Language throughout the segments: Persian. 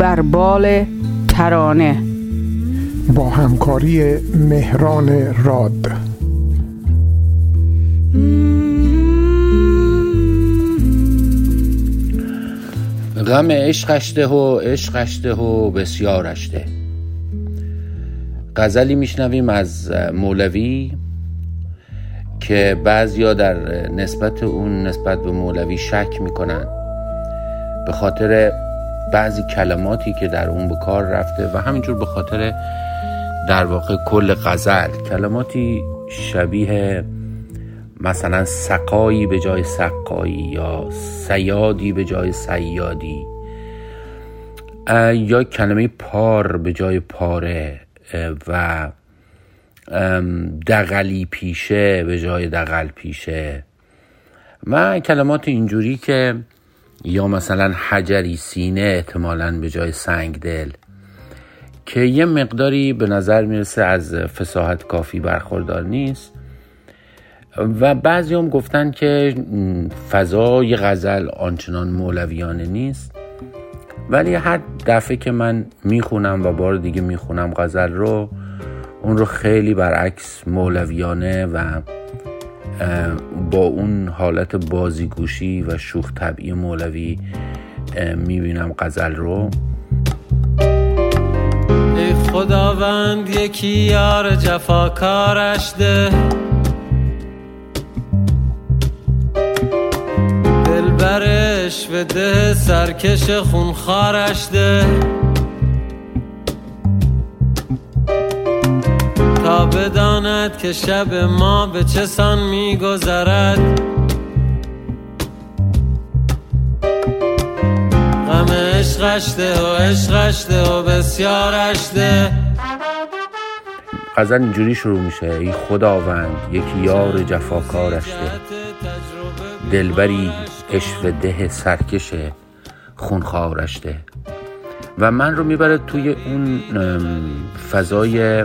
بربال ترانه. با همکاری مهران راد. غم عشقشته و عشقشته و بسیارشته غزلی میشنویم از مولوی که بعضیا در نسبت اون نسبت به مولوی شک می‌کنن. به خاطر بعضی کلماتی که در اون به کار رفته و همینجور به خاطر در واقع کل غزل کلماتی شبیه مثلا سقایی به جای سقایی یا سیادی به جای سیادی یا کلمه پار به جای پاره و دقلی پیشه به جای دقل پیشه. و کلمات اینجوری که یا مثلا حجری سینه احتمالا به جای سنگ دل که یه مقداری به نظر می‌رسه از فساحت کافی برخوردار نیست. و بعضی هم گفتن که فضای غزل آنچنان مولویانه نیست. ولی هر دفعه که من می‌خونم و بار دیگه می‌خونم غزل رو اون رو خیلی برعکس مولویانه و با اون حالت بازیگوشی و شوخ طبعی مولوی می‌بینم غزل رو. ای خداوند یکی یار جفاکارش ده. دلبرش و ده سرکش خونخارش ده. بداند که شب ما به چه سان میگذرد. غم عشقشته و عشقشته و بسیارشته غزل اینجوری شروع میشه. ای خداوند یکی یار جفاکارشته دلبری عشق ده سرکش خونخوارشته و من رو می‌بره توی اون فضای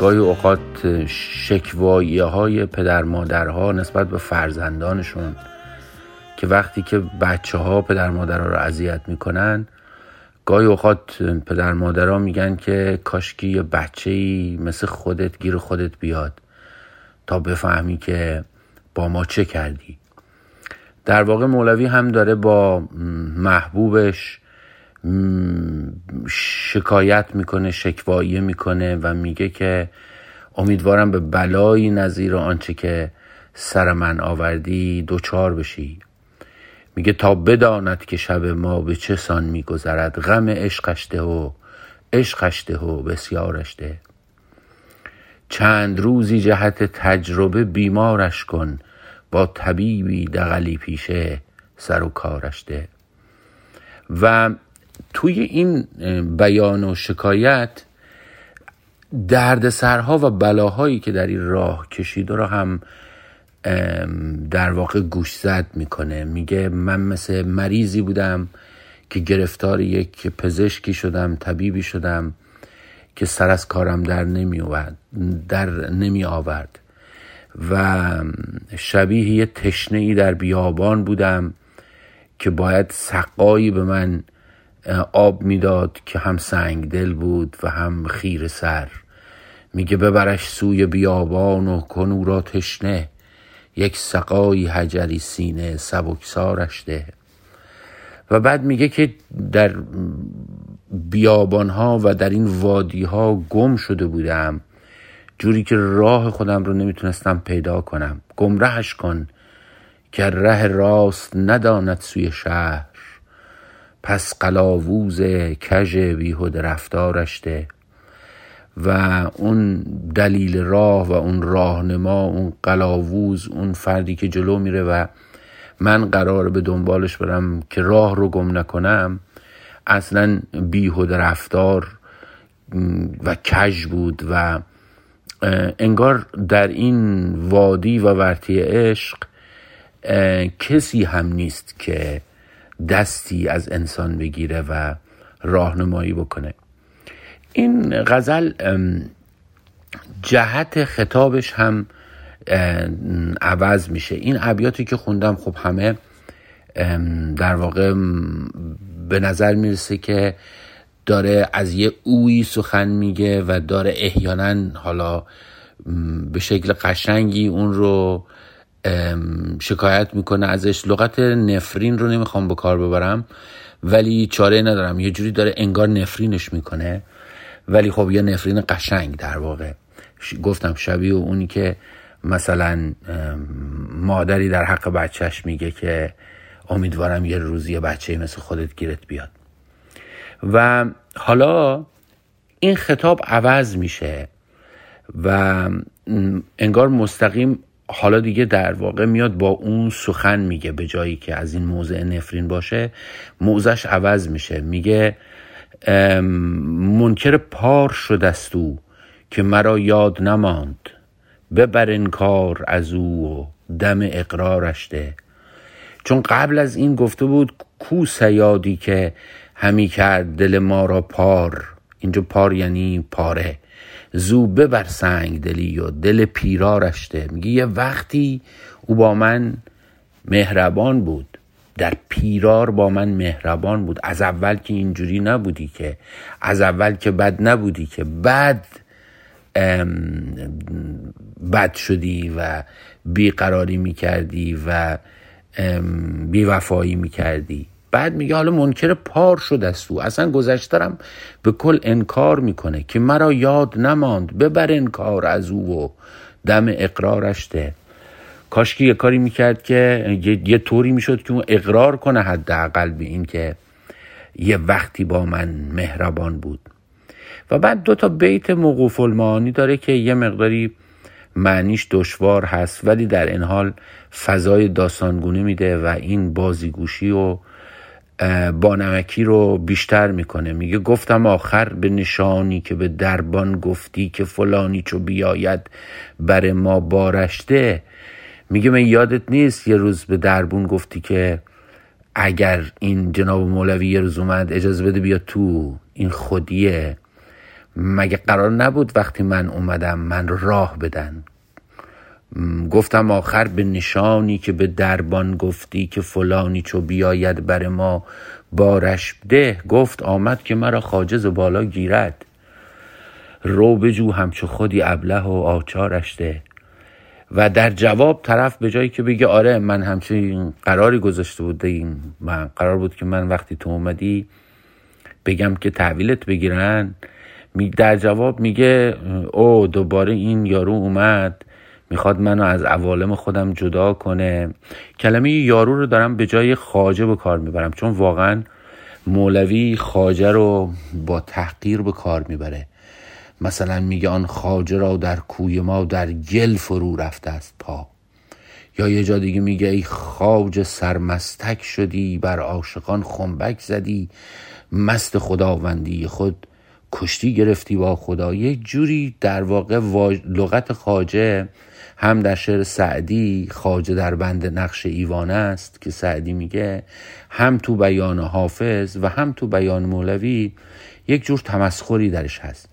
گاهی اوقات شکوایی های پدر مادرها نسبت به فرزندانشون که وقتی که بچه ها پدر مادرها رو اذیت می‌کنن گاهی اوقات پدر مادرها میگن که کاشکی یه بچه ای مثل خودت گیر خودت بیاد تا بفهمی که با ما چه کردی. در واقع مولوی هم داره با محبوبش شکایت می‌کنه شکواییه می‌کنه و میگه که امیدوارم به بلایی نظیر آنچه که سر من آوردی دوچار بشی. میگه تا بداند که شب ما به چه سان میگذرد غم عشقشته و عشقشته و بسیارشته چند روزی جهت تجربه بیمارش کن با طبیبی دقلی پیشه سر و کارشته و توی این بیان و شکایت دردسرها و بلاهایی که در این راه کشیده رو هم در واقع گوش زد می‌کنه. میگه من مثل مریضی بودم که گرفتار یک پزشکی شدم طبیبی شدم که سر از کارم در نمی, در نمی آورد. و شبیه یه تشنه در بیابان بودم که باید سقایی به من آب می‌داد که هم سنگ دل بود و هم خیر سر. میگه ببرش سوی بیابان و کنو را تشنه. یک سقای حجری سینه سبکسارش ده. و بعد میگه که در بیابان ها و در این وادی ها گم شده بودم. جوری که راه خودم رو نمی‌تونستم پیدا کنم. گمرهش کن که ره راست نداند سوی شهر. پس قلاووز کژ بیهود رفتارش ده و اون دلیل راه و اون راهنما اون قلاووز اون فردی که جلو میره و من قرار به دنبالش برم که راه رو گم نکنم اصلا بیهود رفتار و کژ بود و انگار در این وادی و ورطی عشق کسی هم نیست که دستی از انسان بگیره و راهنمایی بکنه. این غزل جهت خطابش هم عوض میشه. این ابیاتی که خوندم خب همه در واقع به نظر می‌رسه که داره از یه اوی سخن میگه و داره احیانا حالا به شکل قشنگی اون رو شکایت می‌کنه ازش. لغت نفرین رو نمی‌خوام به کار ببرم ولی چاره ندارم. یه جوری داره انگار نفرینش می‌کنه. ولی خب یه نفرین قشنگ در واقع. گفتم شبیه اونی که مثلا مادری در حق بچهش میگه که امیدوارم یه روزی یه بچه مثل خودت گیرت بیاد. و حالا این خطاب عوض میشه و انگار مستقیم حالا دیگه در واقع میاد با اون سخن میگه به جایی که از این موضع نفرین باشه موضعش عوض میشه. میگه منکر پار شدست او که مرا یاد نماند. ببر کار از او و دم اقرارش ده. چون قبل از این گفته بود کو سیادی که همی کرد دل ما را پار. اینجا پار یعنی پاره. زو ببر سنگ دلی و دل پیرارش ده میگه یه وقتی او با من مهربان بود در پیرار با من مهربان بود. از اول که اینجوری نبودی که از اول که بد نبودی که بد بد شدی و بیقراری می‌کردی و بیوفایی می‌کردی. بعد میگه حالا منکر پار شده است تو اصلا گذشترم به کل انکار می‌کنه که مرا یاد نماند. ببر انکار از او و دم اقرارش ده. کاش که یه کاری می‌کرد که یه, یه طوری می‌شد که اون اقرار کنه حداقل به این که یه وقتی با من مهربان بود. و بعد دو تا بیت موقوف المعانی داره که یه مقداری معنیش دشوار هست ولی در این حال فضای داستانگونه میده و این بازیگوشی و بانمکی رو بیشتر می‌کنه. میگه گفتم آخر به نشانی که به دربان گفتی که فلانی چو بیاید بر ما بارشته میگه من یادت نیست یه روز به دربون گفتی که اگر این جناب مولوی یه روز اومد اجازه بده بیا تو این خودیه. مگه قرار نبود وقتی من اومدم من راه بدن؟ گفتم آخر به نشانی که به دربان گفتی که فلانی چو بیاید بر ما بارش ده. گفت آمد که مرا خاجز بالا گیرد. رو بجو همچو خودی ابله و آچارش ده. و در جواب طرف به جایی که بگه آره من همچنین قراری گذاشته بود این من قرار بود که من وقتی تو اومدی بگم که تحویلت بگیرن. در جواب میگه او دوباره این یارو اومد. می‌خواد منو از عوالم خودم جدا کنه. کلمه یارو رو دارم به جای خاجه به کار می‌برم چون واقعا مولوی خاجه رو با تحقیر به کار می‌بره. مثلا میگه آن خاجه را در کوی ما در گل فرو رفته است پا. یا یه جا دیگه میگه ای خاج سرمستک شدی بر عاشقان خنبک زدی. مست خداوندی خود کشتی گرفتی با خدا. یک جوری در واقع لغت خاجه هم در شعر سعدی خاجه در بند نقش ایوان است که سعدی میگه هم تو بیان حافظ و هم تو بیان مولوی یک جور تمسخری درش هست.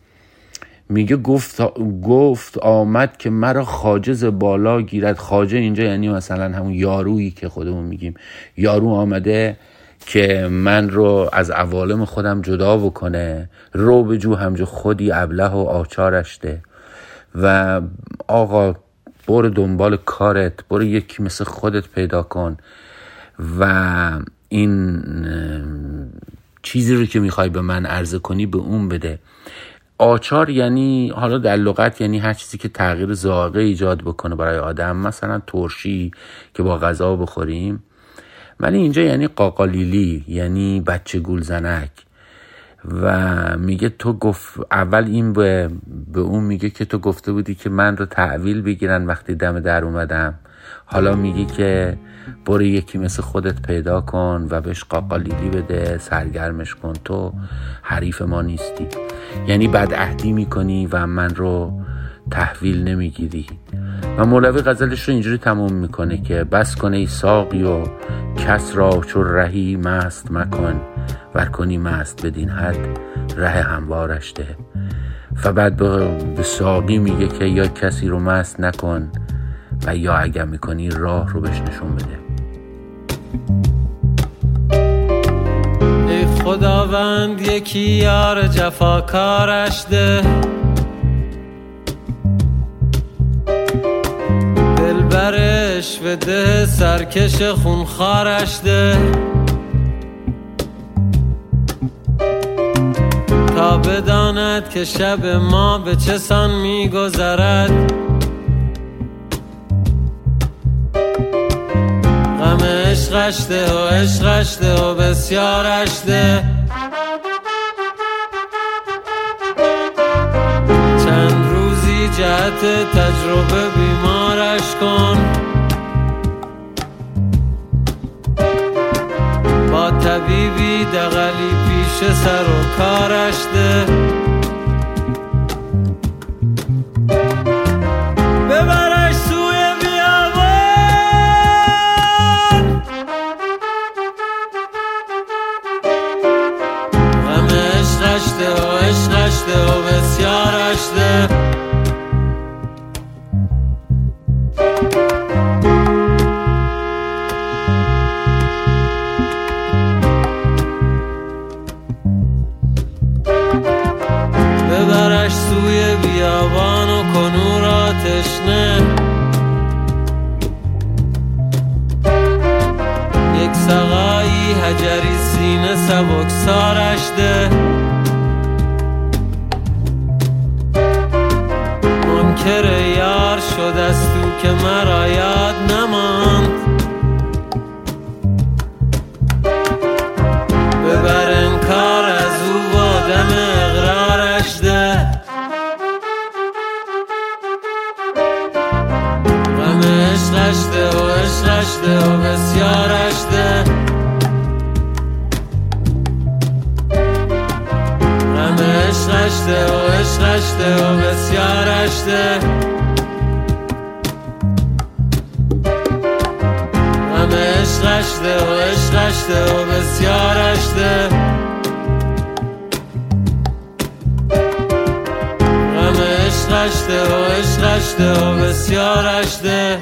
میگه گفت, گفت آمد که مرا خاجز بالا گیرد. خاجه اینجا یعنی مثلا همون یارویی که خودمون میگیم. یارو آمده که من رو از عوالم خودم جدا بکنه. رو به جو همجا خودی ابله و آچارش ده. و آقا برو دنبال کارت برو یکی مثل خودت پیدا کن و این چیزی رو که می‌خوای به من عرضه کنی به اون بده. آچار یعنی حالا در لغت یعنی هر چیزی که تغییر ذائقه ایجاد بکنه برای آدم مثلا ترشی که با غذا بخوریم. ولی اینجا یعنی قاقالیلی یعنی بچه گول زنک. و میگه تو گفت اول این به, به اون میگه که تو گفته بودی که من رو تحویل بگیرن وقتی دم در اومدم. حالا میگی که برو یکی مثل خودت پیدا کن و بهش قاقالیلی بده سرگرمش کن. تو حریف ما نیستی. یعنی بدعهدی می‌کنی و من رو تحویل نمی‌گیری. و مولوی غزلش رو اینجوری تموم می‌کنه که بس کنه ای ساقی و کس را چو رهی مست مکن. ور کنی مست بدین حد ره هموارش ده. و بعد به ساقی میگه که یا کسی رو مست نکن و یا اگر می‌کنی راه رو بهش نشون بده. خداوند یکی یار جفاکارش ده. دلبرش و ده سرکش خونخارش ده. بداند که شب ما به چه سان میگذرد. غم عشقش ده و عشقش ده و بسیارش ده چند روزی جهت تجربه بیمارش کن. با طبیبی دقلی پیش سر و کارش ده. منکر یار شد از تو که مرا یاد نماند. ببر انکار از او با دم اقرارش ده. غم عشقش ده و عشقش ده و بسیارش ده. غم عشقش ده و عشقش ده و بسیارش ده غم عشقش ده و عشقش ده و بسیارش ده غم عشقش ده و عشقش ده و بسیارش ده